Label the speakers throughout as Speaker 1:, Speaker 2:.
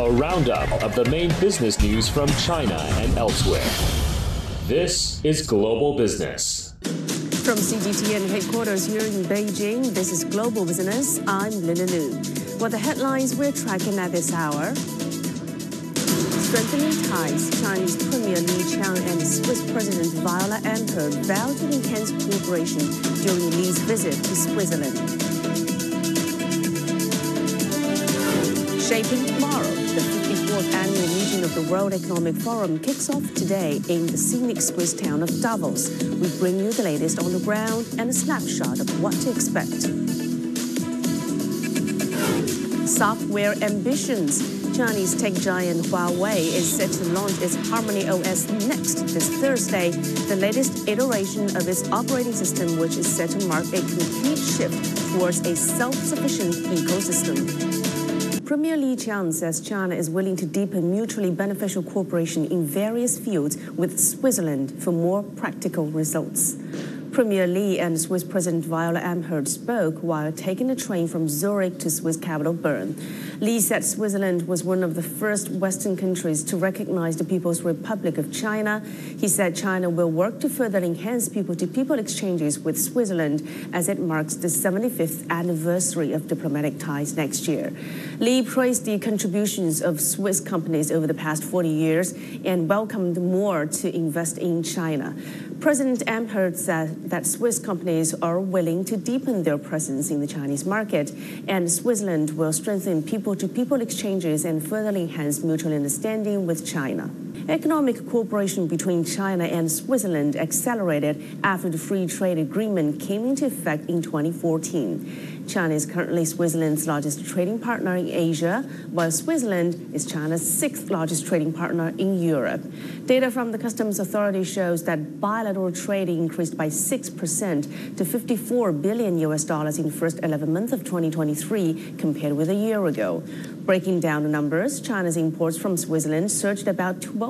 Speaker 1: a roundup of the main business news from China and elsewhere. This is Global Business.
Speaker 2: From CGTN headquarters here in Beijing, this is Global Business. I'm Lily Lu. What the headlines we're tracking at this hour? Strengthening ties, Chinese Premier Li Qiang and Swiss President Viola Amherd vowed to enhance cooperation during Li's visit to Switzerland. Shaping Tomorrow, the 54th annual meeting of the World Economic Forum kicks off today in the scenic Swiss town of Davos. We bring you the latest on the ground and a snapshot of what to expect. Software ambitions. Chinese tech giant Huawei is set to launch its Harmony OS Next this Thursday, the latest iteration of its operating system, which is set to mark a complete shift towards a self-sufficient ecosystem. Premier Li Qiang says China is willing to deepen mutually beneficial cooperation in various fields with Switzerland for more practical results. Premier Li and Swiss President Viola Amherd spoke while taking a train from Zurich to Swiss capital Bern. Li said Switzerland was one of the first Western countries to recognize the People's Republic of China. He said China will work to further enhance people-to-people exchanges with Switzerland as it marks the 75th anniversary of diplomatic ties next year. Li praised the contributions of Swiss companies over the past 40 years and welcomed more to invest in China. President Amherd said that Swiss companies are willing to deepen their presence in the Chinese market, and Switzerland will strengthen people-to-people exchanges and further enhance mutual understanding with China. Economic cooperation between China and Switzerland accelerated after the free trade agreement came into effect in 2014. China is currently Switzerland's largest trading partner in Asia, while Switzerland is China's sixth largest trading partner in Europe. Data from the Customs Authority shows that bilateral trade increased by 6% to 54 billion US dollars in the first 11 months of 2023 compared with a year ago. Breaking down the numbers, China's imports from Switzerland surged about 12%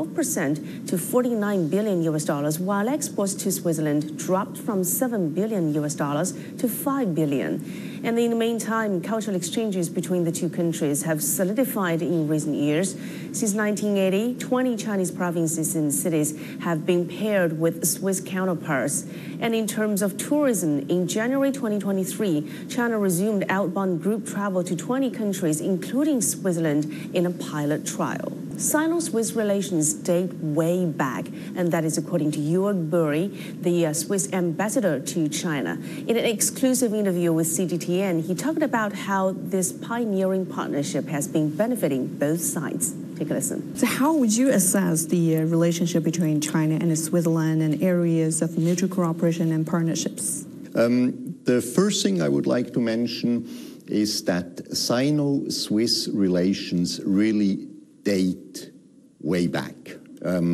Speaker 2: to 49 billion US dollars, while exports to Switzerland dropped from 7 billion US dollars to 5 billion. And in the meantime, cultural exchanges between the two countries have solidified in recent years. Since 1980, 20 Chinese provinces and cities have been paired with Swiss counterparts. And in terms of tourism, in January 2023, China resumed outbound group travel to 20 countries, including Switzerland, in a pilot trial. Sino-Swiss relations date way back, and that is according to Jürg Burri, the uh, Swiss ambassador to China. In an exclusive interview with CGTN, he talked about how this pioneering partnership has been benefiting both sides. Take a listen.
Speaker 3: So, how would you assess the uh, relationship between China and Switzerland and areas of mutual cooperation and partnerships?
Speaker 4: Um, the first thing I would like to mention is that Sino-Swiss relations really date way back. Um,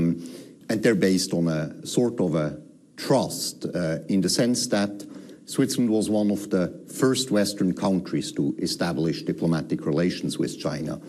Speaker 4: and they're based on a sort of a trust uh, in the sense that Switzerland was one of the first Western countries to establish diplomatic relations with China,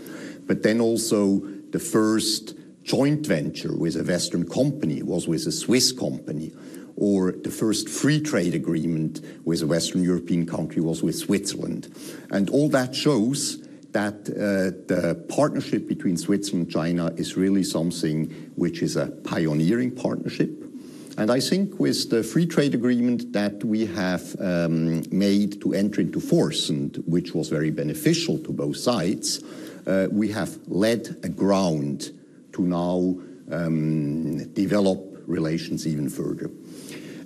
Speaker 4: but then also the first joint venture with a Western company was with a Swiss company, or the first free trade agreement with a Western European country was with Switzerland. And all that shows that uh, the partnership between Switzerland and China is really something which is a pioneering partnership. And I think with the free trade agreement that we have um, made to enter into force, and which was very beneficial to both sides, uh, we have led a ground to now um, develop relations even further.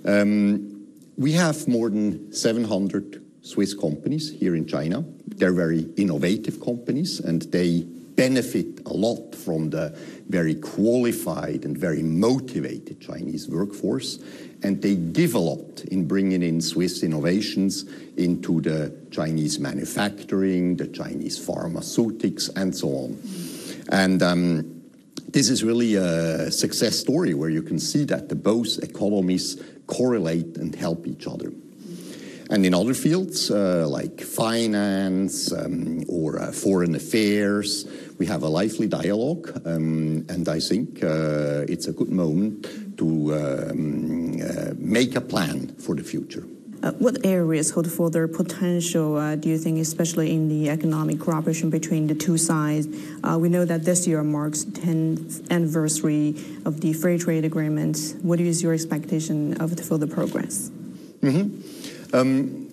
Speaker 4: Um, we have more than 700 Swiss companies here in China. They're very innovative companies and they benefit a lot from the very qualified and very motivated Chinese workforce. And they give a lot in bringing in Swiss innovations into the Chinese manufacturing, the Chinese pharmaceutics, and so on. And um, this is really a success story where you can see that the both economies correlate and help each other. And in other fields, uh, like finance um, or uh, foreign affairs, we have a lively dialogue. Um, and I think uh, it's a good moment to um, uh, make a plan for the future.
Speaker 3: Uh, what areas hold further potential, uh, do you think, especially in the economic cooperation between the two sides? Uh, we know that this year marks 10th anniversary of the free trade agreement. What is your expectation of the further progress?
Speaker 4: Mm-hmm. Um,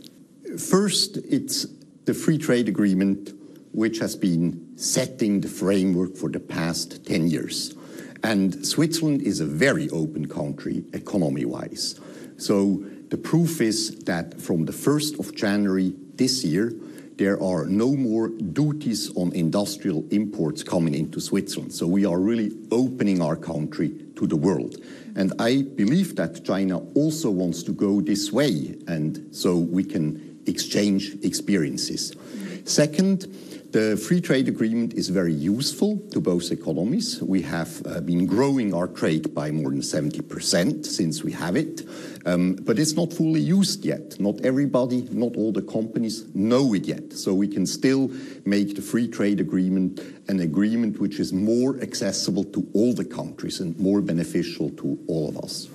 Speaker 4: first, it's the free trade agreement which has been setting the framework for the past 10 years. And Switzerland is a very open country economy wise. So the proof is that from the 1st of January this year, there are no more duties on industrial imports coming into Switzerland. So we are really opening our country to the world. And I believe that China also wants to go this way, and so we can exchange experiences. Second, the free trade agreement is very useful to both economies. We have uh, been growing our trade by more than 70% since we have it, um, but it's not fully used yet. Not everybody, not all the companies know it yet. So we can still make the free trade agreement an agreement which is more accessible to all the countries and more beneficial to all of us.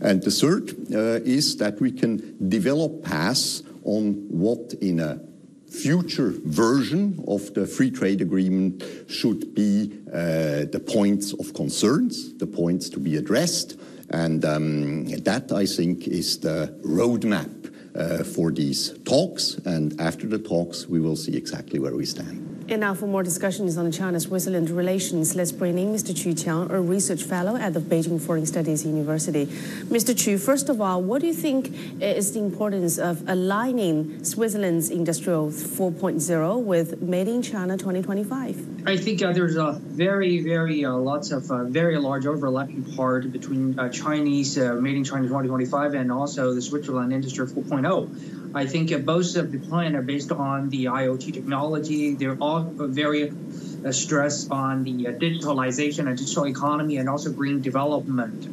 Speaker 4: And the third uh, is that we can develop paths on what in a future version of the free trade agreement should be uh, the points of concerns, the points to be addressed, and um, that I think is the roadmap uh, for these talks. And after the talks, we will see exactly where we stand.
Speaker 2: And now for more discussions on China-Switzerland relations, let's bring in Mr. Chu Qiang, a research fellow at the Beijing Foreign Studies University. Mr. Chu, first of all, what do you think is the importance of aligning Switzerland's Industrial 4.0 with Made in China 2025?
Speaker 5: I think uh, there's a very, very uh, lots of uh, very large overlapping part between uh, Chinese uh, Made in China 2025 and also the Switzerland Industry 4.0. I think both of the plan are based on the IoT technology. They're all very uh, stress on the uh, digitalization and digital economy and also green development.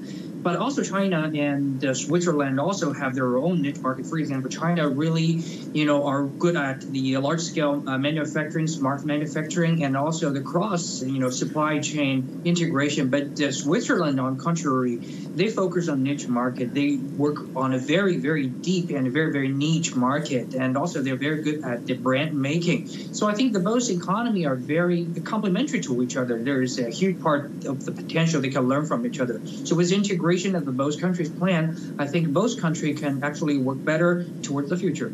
Speaker 5: But also China and uh, Switzerland also have their own niche market. For example, China really, you know, are good at the large scale uh, manufacturing, smart manufacturing, and also the cross, you know, supply chain integration. But uh, Switzerland, on contrary, they focus on niche market. They work on a very, very deep and very, very niche market, and also they're very good at the brand making. So I think the both economy are very complementary to each other. There is a huge part of the potential they can learn from each other. So with integration integration of the both countries' plan, I think both countries can actually work better towards the future.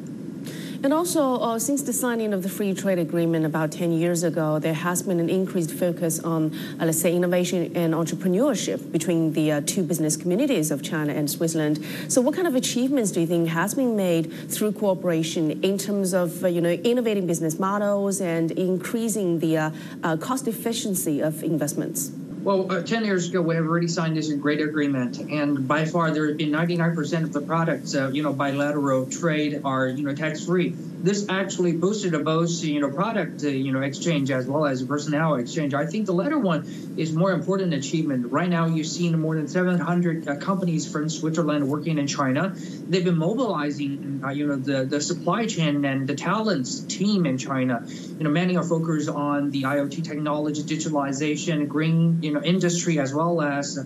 Speaker 2: And also, uh, since the signing of the free trade agreement about 10 years ago, there has been an increased focus on, uh, let's say, innovation and entrepreneurship between the uh, two business communities of China and Switzerland. So, what kind of achievements do you think has been made through cooperation in terms of, uh, you know, innovating business models and increasing the uh, uh, cost efficiency of investments?
Speaker 5: Well, uh, 10 years ago, we have already signed this great agreement, and by far there have been 99% of the products, uh, you know, bilateral trade are, you know, tax-free this actually boosted both you know product uh, you know exchange as well as personnel exchange. I think the latter one is more important achievement. Right now, you've seen more than 700 uh, companies from Switzerland working in China. They've been mobilizing uh, you know the the supply chain and the talents team in China. You know many are focused on the IoT technology, digitalization, green you know industry as well as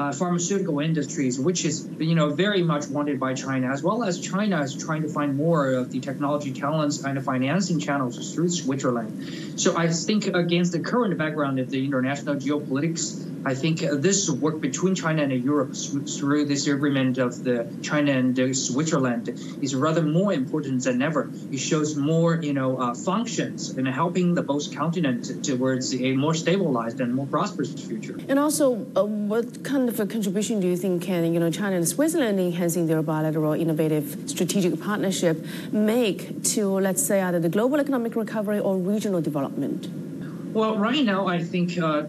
Speaker 5: uh, pharmaceutical industries, which is you know very much wanted by China, as well as China is trying to find more of the technology talents and the financing channels through Switzerland. So I think against the current background of the international geopolitics, I think this work between China and Europe through this agreement of the China and Switzerland is rather more important than ever. It shows more, you know, uh, functions in helping the both continents towards a more stabilized and more prosperous future.
Speaker 2: And also, uh, what kind of a contribution do you think can, you know, China and Switzerland enhancing their bilateral innovative strategic partnership make to, let's say, either the global economic recovery or regional development?
Speaker 5: Well, right now, I think uh,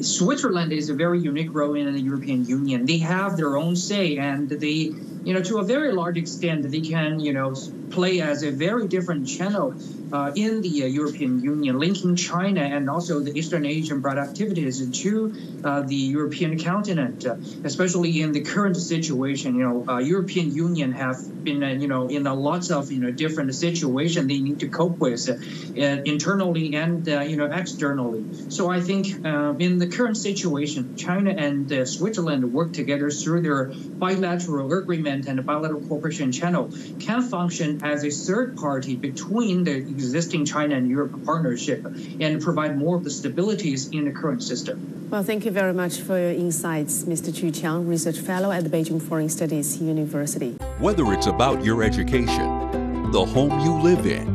Speaker 5: Switzerland is a very unique role in the European Union. They have their own say, and they, you know, to a very large extent, they can, you know, play as a very different channel uh, in the uh, European Union, linking China and also the Eastern Asian productivities to uh, the European continent, uh, especially in the current situation. You know, uh, European Union have been, uh, you know, in a lots of you know different situation they need to cope with internally and you know externally. So I think in the current situation, China and Switzerland work together through their bilateral agreement agreement and the bilateral cooperation channel can function as a third party between the existing China and Europe partnership and provide more of the stabilities in the current system.
Speaker 2: Well, thank you very much for your insights, Mr. Chu Qiang, Research Fellow at the Beijing Foreign Studies University.
Speaker 6: Whether it's about your education, the home you live in,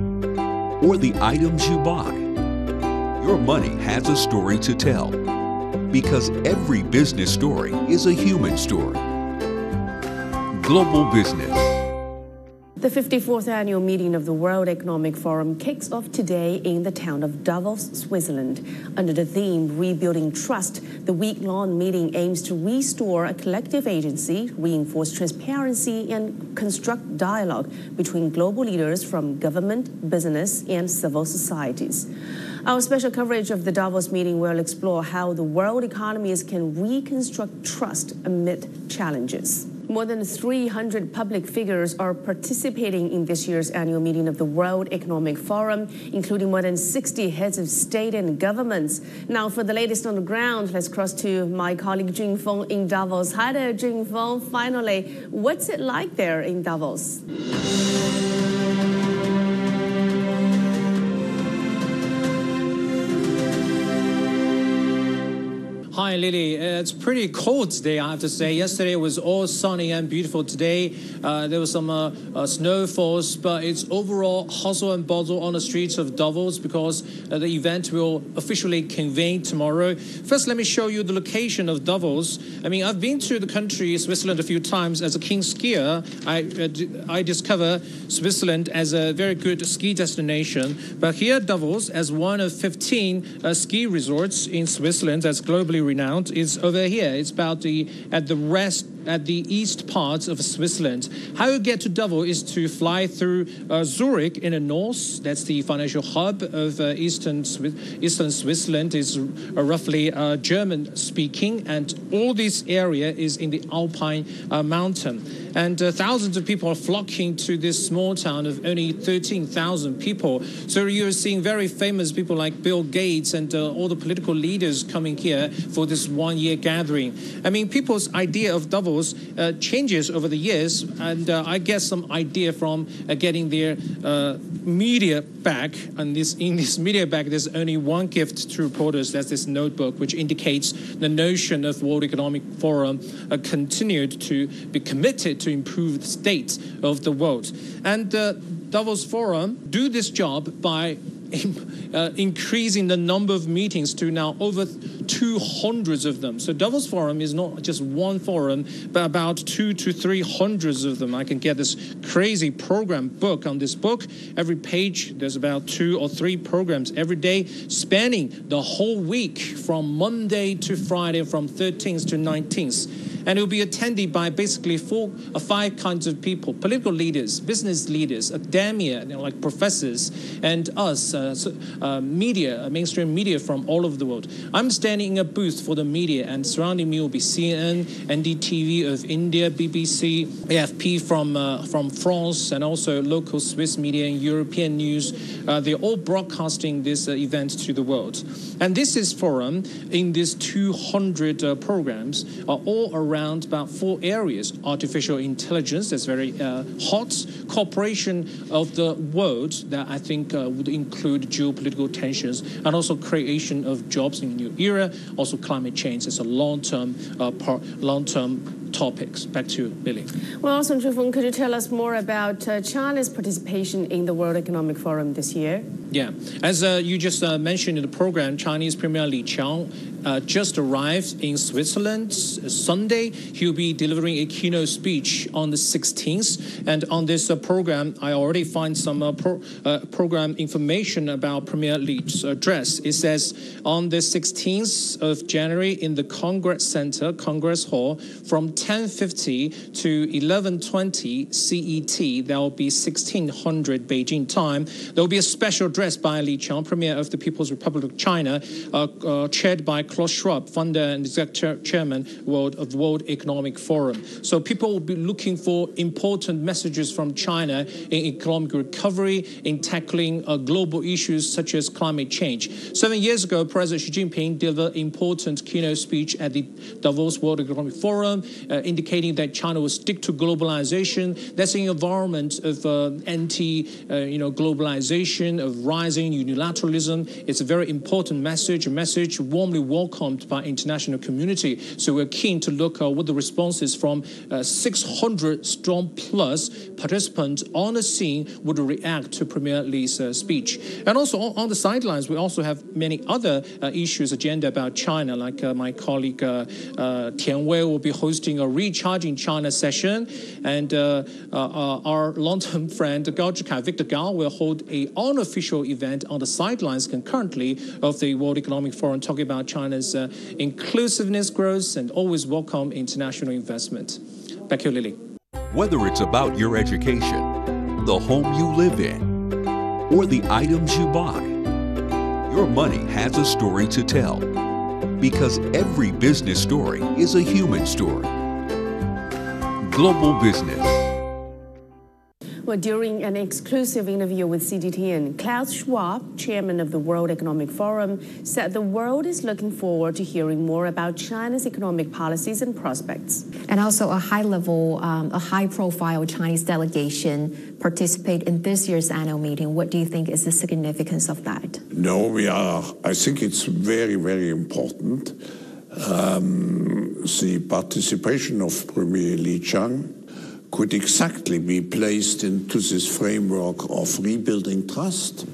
Speaker 6: or the items you buy, your money has a story to tell. Because every business story is a human story. Global Business.
Speaker 2: The 54th annual meeting of the World Economic Forum kicks off today in the town of Davos, Switzerland. Under the theme Rebuilding Trust, the week long meeting aims to restore a collective agency, reinforce transparency, and construct dialogue between global leaders from government, business, and civil societies. Our special coverage of the Davos meeting will explore how the world economies can reconstruct trust amid challenges. More than 300 public figures are participating in this year's annual meeting of the World Economic Forum, including more than 60 heads of state and governments. Now, for the latest on the ground, let's cross to my colleague Jing Feng in Davos. Hi there, Jing Feng. Finally, what's it like there in Davos?
Speaker 7: Hi, Lily. It's pretty cold today, I have to say. Yesterday was all sunny and beautiful. Today, uh, there was some uh, uh, snowfalls, but it's overall hustle and bustle on the streets of Davos because uh, the event will officially convene tomorrow. First, let me show you the location of Davos. I mean, I've been to the country, Switzerland, a few times as a king skier. I, uh, I discover Switzerland as a very good ski destination. But here, Davos, as one of 15 uh, ski resorts in Switzerland that's globally renowned is over here. It's about the at the rest at the east part of Switzerland. How you get to Davos is to fly through uh, Zurich in the north. That's the financial hub of uh, eastern eastern Switzerland. is uh, roughly uh, German speaking, and all this area is in the Alpine uh, mountain. And uh, thousands of people are flocking to this small town of only 13,000 people. So you're seeing very famous people like Bill Gates and all the political leaders coming here for this one-year gathering. I mean, people's idea of Davos uh, changes over the years, and uh, I get some idea from uh, getting their media back. And this in this media back, there's only one gift to reporters. That's this notebook, which indicates the notion of World Economic Forum continued to be committed to improve the state of the world. And Davos Forum do this job by uh, increasing the number of meetings to now over 200 of them. So Davos Forum is not just one forum, but about two to three hundreds of them. I can get this crazy program book on this book. Every page, there's about two or three programs every day, spanning the whole week from Monday to Friday, from 13th to 19th and it will be attended by basically four or five kinds of people: political leaders, business leaders, academia, you know, like professors, and us, uh, uh, media, uh, mainstream media from all over the world. I'm standing in a booth for the media, and surrounding me will be CNN, NDTV of India, BBC, AFP from uh, from France, and also local Swiss media and European news. Uh, they're all broadcasting this uh, event to the world, and this is forum in these 200 programs are all around around about four areas artificial intelligence, that's very uh, hot, cooperation of the world, that I think uh, would include geopolitical tensions, and also creation of jobs in a new era, also climate change as a long term, uh, long term topics. Back to you, Billy.
Speaker 2: Well, Sun Chufeng, could you tell us more about uh, China's participation in the World Economic Forum this year?
Speaker 7: Yeah, as uh, you just uh, mentioned in the program, Chinese Premier Li Qiang uh, just arrived in Switzerland uh, Sunday. He'll be delivering a keynote speech on the 16th. And on this uh, program, I already find some pro program information about Premier Li's address. It says on the 16th of January in the Congress Center, Congress Hall, from 10:50 to 11:20 CET. There will be 1600 Beijing time. There will be a special by Li Qiang, Premier of the People's Republic of China, uh, uh, chaired by Klaus Schwab, founder and executive chairman World, of the World Economic Forum. So people will be looking for important messages from China in economic recovery, in tackling uh, global issues such as climate change. Seven years ago, President Xi Jinping delivered important keynote speech at the Davos World Economic Forum, uh, indicating that China will stick to globalization. That's an environment of uh, anti, uh, you know, globalization, of rising unilateralism. It's a very important message, a message warmly welcomed by international community. So we're keen to look at what the response is from uh, 600 strong plus participants on the scene would react to Premier Li's uh, speech. And also on, the sidelines, we also have many other uh, issues agenda about China, like uh, my colleague uh, uh, Tian Wei will be hosting a Recharging China session, and uh, our long-term friend Gao Zhikai, Victor Gao, will hold a unofficial event on the sidelines concurrently of the World Economic Forum, talking about China's uh, inclusiveness, growth, and always welcome international investment. Back to you, Lily.
Speaker 6: Whether it's about your education, the home you live in, or the items you buy, your money has a story to tell. Because every business story is a human story. Global Business.
Speaker 2: Well, during an exclusive interview with CGTN, Klaus Schwab, chairman of the World Economic Forum, said the world is looking forward to hearing more about China's economic policies and prospects.
Speaker 8: And also a high-level, um, a high-profile Chinese delegation participate in this year's annual meeting. What do you think is the significance of that?
Speaker 9: No, we are. I think it's very, very important. Um, the participation of Premier Li Qiang could exactly be placed into this framework of rebuilding trust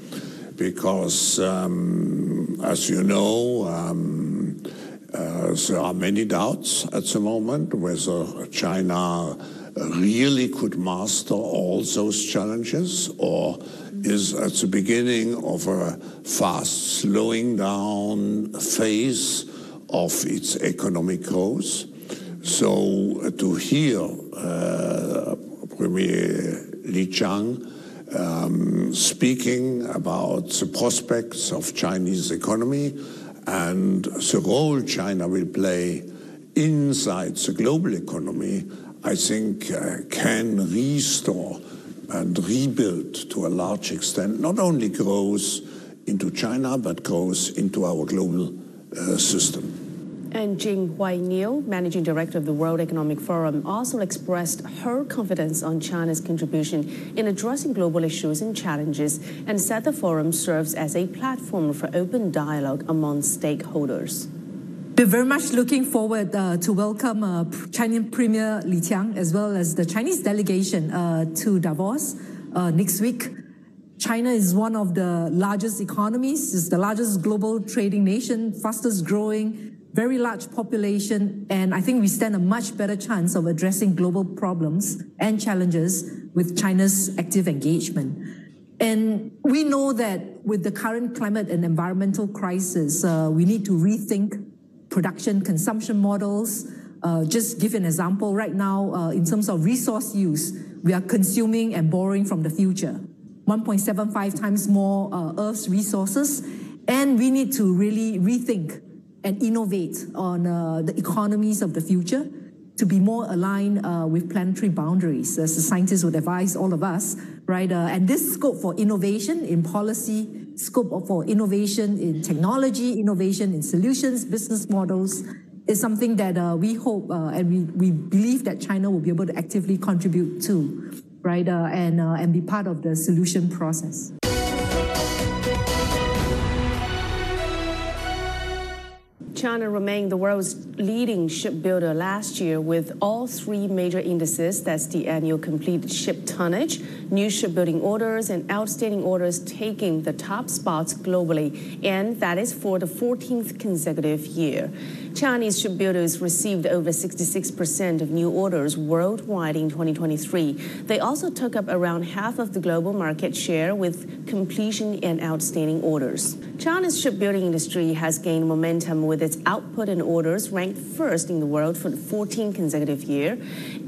Speaker 9: because, um, as you know, um, uh, there are many doubts at the moment whether China really could master all those challenges or is at the beginning of a fast slowing down phase of its economic growth. So uh, to hear uh, Premier Li Qiang um, speaking about the prospects of Chinese economy and the role China will play inside the global economy, I think uh, can restore and rebuild to a large extent not only growth into China but growth into our global uh, system.
Speaker 2: And Gim Huay Neo, Managing Director of the World Economic Forum, also expressed her confidence on China's contribution in addressing global issues and challenges and said the forum serves as a platform for open dialogue among stakeholders.
Speaker 10: We're very much looking forward uh, to welcome uh, Chinese Premier Li Qiang as well as the Chinese delegation uh, to Davos uh, next week. China is one of the largest economies, is the largest global trading nation, fastest growing, very large population, and I think we stand a much better chance of addressing global problems and challenges with China's active engagement. And we know that with the current climate and environmental crisis, uh, we need to rethink production consumption models. Uh, just give an example, right now, uh, in terms of resource use, we are consuming and borrowing from the future. 1.75 times more uh, Earth's resources, and we need to really rethink and innovate on uh, the economies of the future to be more aligned uh, with planetary boundaries, as the scientists would advise all of us, right? Uh, and this scope for innovation in policy, scope for innovation in technology, innovation in solutions, business models, is something that uh, we hope uh, and we, we believe that China will be able to actively contribute to, right? Uh, and, and be part of the solution process.
Speaker 2: China remained the world's leading shipbuilder last year with all three major indices that's the annual completed ship tonnage, new shipbuilding orders, and outstanding orders taking the top spots globally, and that is for the 14th consecutive year. Chinese shipbuilders received over 66% of new orders worldwide in 2023. They also took up around half of the global market share with completion and outstanding orders. China's shipbuilding industry has gained momentum with its output and orders ranked first in the world for the 14th consecutive year.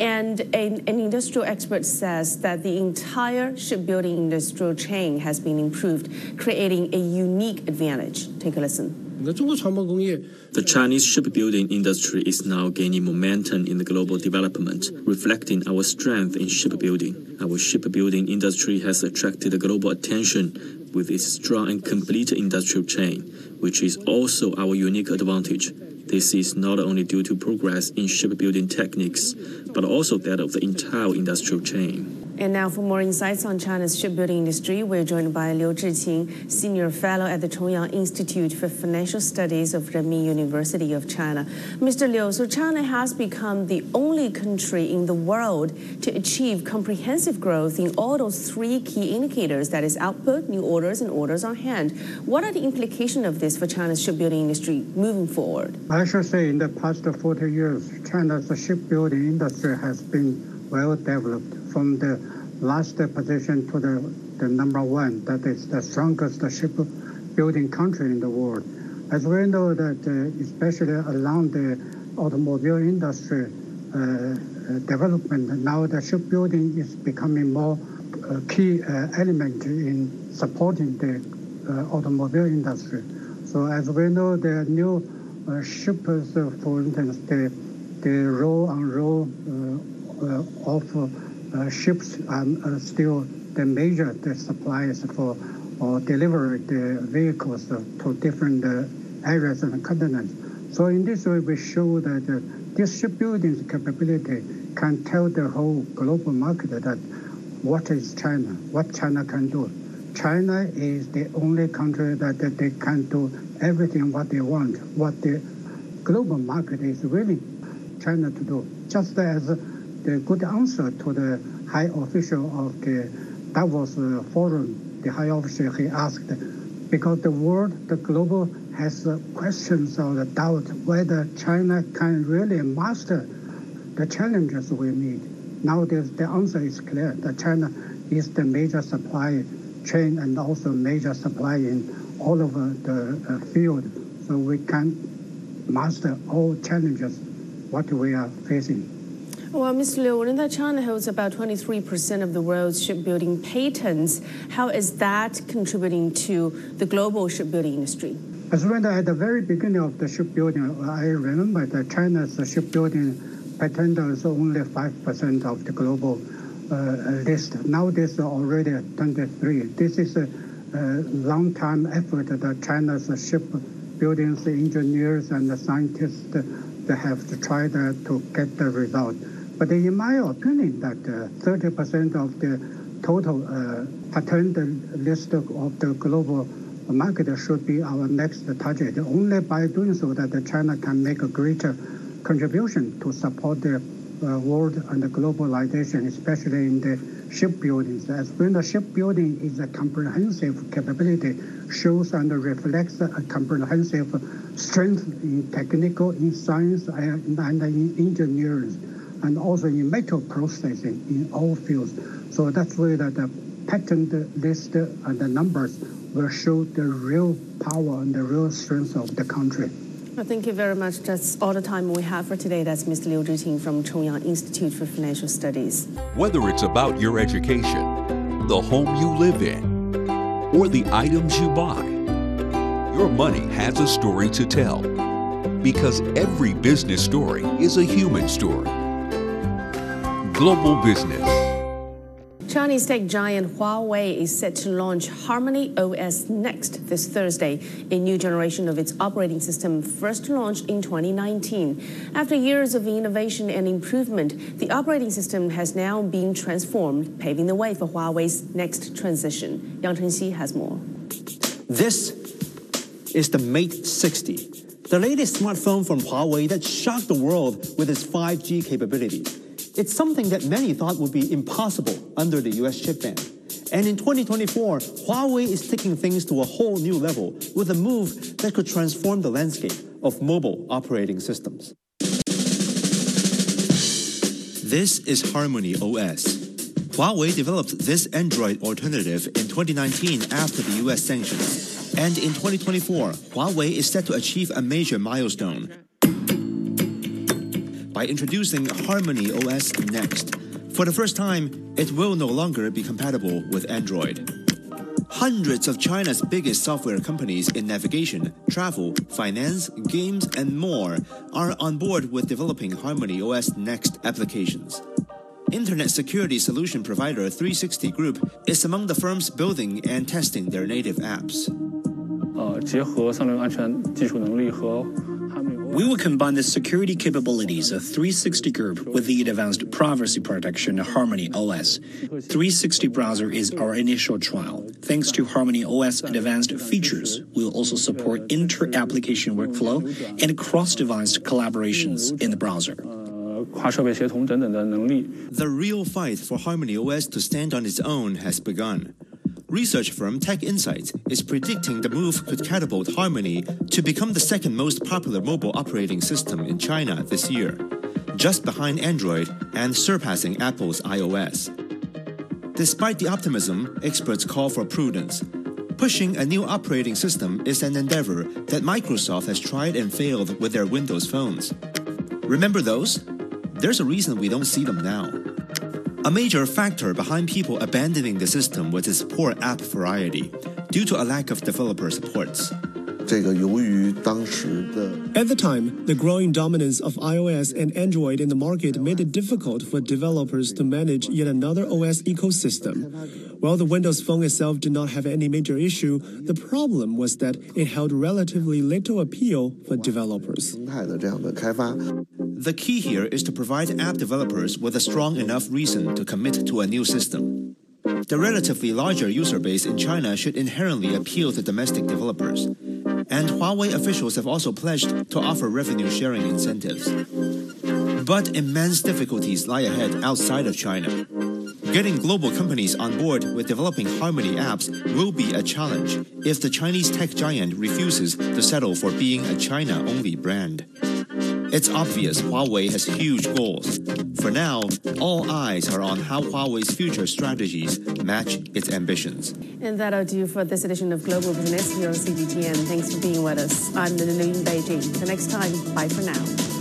Speaker 2: And an, an industrial expert says that the entire shipbuilding industrial chain has been improved, creating a unique advantage. Take a listen.
Speaker 11: The Chinese shipbuilding industry is now gaining momentum in the global development, reflecting our strength in shipbuilding. Our shipbuilding industry has attracted global attention with its strong and complete industrial chain, which is also our unique advantage. This is not only due to progress in shipbuilding techniques, but also that of the entire industrial chain.
Speaker 2: And now, for more insights on China's shipbuilding industry, we're joined by Liu Zhiqin, Senior Fellow at the Chongyang Institute for Financial Studies of Renmin University of China. Mr. Liu, so China has become the only country in the world to achieve comprehensive growth in all those three key indicators that is, output, new orders, and orders on hand. What are the implications of this for China's shipbuilding industry moving forward?
Speaker 12: I should say, in the past 40 years, China's shipbuilding industry has been well developed from the last position to the, the number one, that is the strongest shipbuilding country in the world. As we know that, uh, especially along the automobile industry uh, uh development, now the shipbuilding is becoming more uh, key uh, element in supporting the uh, automobile industry. So as we know, the new ships, for instance, the the row on row of uh, ships are uh, still the major the suppliers for or deliver the vehicles to different uh, areas and continents. So in this way, we show that this shipbuilding capability can tell the whole global market that what is China, what China can do. China is the only country that, that they can do everything what they want, what the global market is willing China to do. Just as the good answer to the high official of the Davos Forum, the high official, he asked, because the world, the global, has questions or the doubt whether China can really master the challenges we meet. Now the answer is clear that China is the major supply chain and also major supply in all over the field. So we can master all challenges what we are facing.
Speaker 2: Well, Mr. Liu, we that China holds about 23% of the world's shipbuilding patents. How is that contributing to the global shipbuilding industry?
Speaker 12: As when at the very beginning of the shipbuilding, I remember that China's shipbuilding patent is only 5% of the global uh, list. Now this is already 23. This is a, a long time effort that China's shipbuilding engineers and scientists they have to try to get the result. But in my opinion, that 30% uh, of the total uh, patent list of the global market should be our next target. Only by doing so that China can make a greater contribution to support the uh, world and the globalization, especially in the shipbuilding. As when the shipbuilding is a comprehensive capability, shows and reflects a comprehensive strength in technical, in science, and in engineering and also in metal processing in all fields. So that's where that the patent list and the numbers will show the real power and the real strength of the country.
Speaker 2: Well, thank you very much. That's all the time we have for today. That's Mr. Liu Zhiqin from Chongyang Institute for Financial Studies.
Speaker 6: Whether it's about your education, the home you live in, or the items you buy, your money has a story to tell. Because every business story is a human story global business.
Speaker 2: Chinese tech giant Huawei is set to launch Harmony OS Next this Thursday, a new generation of its operating system first launched in 2019. After years of innovation and improvement, the operating system has now been transformed, paving the way for Huawei's next transition. Yang Chengxi has more.
Speaker 13: This is the Mate 60, the latest smartphone from Huawei that shocked the world with its 5G capabilities. It's something that many thought would be impossible under the US chip ban. And in 2024, Huawei is taking things to a whole new level with a move that could transform the landscape of mobile operating systems. This is Harmony OS. Huawei developed this Android alternative in 2019 after the US sanctions. And in 2024, Huawei is set to achieve a major milestone by introducing Harmony OS Next. For the first time, it will no longer be compatible with Android. Hundreds of China's biggest software companies in navigation, travel, finance, games, and more are on board with developing Harmony OS Next applications. Internet security solution provider 360 Group is among the firms building and testing their native apps.
Speaker 14: Uh, We will combine the security capabilities of 360 Group with the advanced privacy protection of Harmony OS. 360 browser is our initial trial. Thanks to Harmony OS advanced features, we will also support inter-application workflow and cross-device collaborations in the browser.
Speaker 13: The real fight for Harmony OS to stand on its own has begun. Research firm Tech Insights is predicting the move could catapult Harmony to become the second most popular mobile operating system in China this year, just behind Android and surpassing Apple's iOS. Despite the optimism, experts call for prudence. Pushing a new operating system is an endeavor that Microsoft has tried and failed with their Windows phones. Remember those? There's a reason we don't see them now. A major factor behind people abandoning the system was its poor app variety, due to a lack of developer supports.
Speaker 15: At the time, the growing dominance of iOS and Android in the market made it difficult for developers to manage yet another OS ecosystem. While the Windows Phone itself did not have any major issue, the problem was that it held relatively little appeal for developers.
Speaker 13: The key here is to provide app developers with a strong enough reason to commit to a new system. The relatively larger user base in China should inherently appeal to domestic developers. And Huawei officials have also pledged to offer revenue sharing incentives. But immense difficulties lie ahead outside of China. Getting global companies on board with developing Harmony apps will be a challenge if the Chinese tech giant refuses to settle for being a China only brand. It's obvious Huawei has huge goals. For now, all eyes are on how Huawei's future strategies match its ambitions.
Speaker 2: And that'll do for this edition of Global Business here on CGTN. Thanks for being with us. I'm Lulu in Beijing. Until next time, bye for now.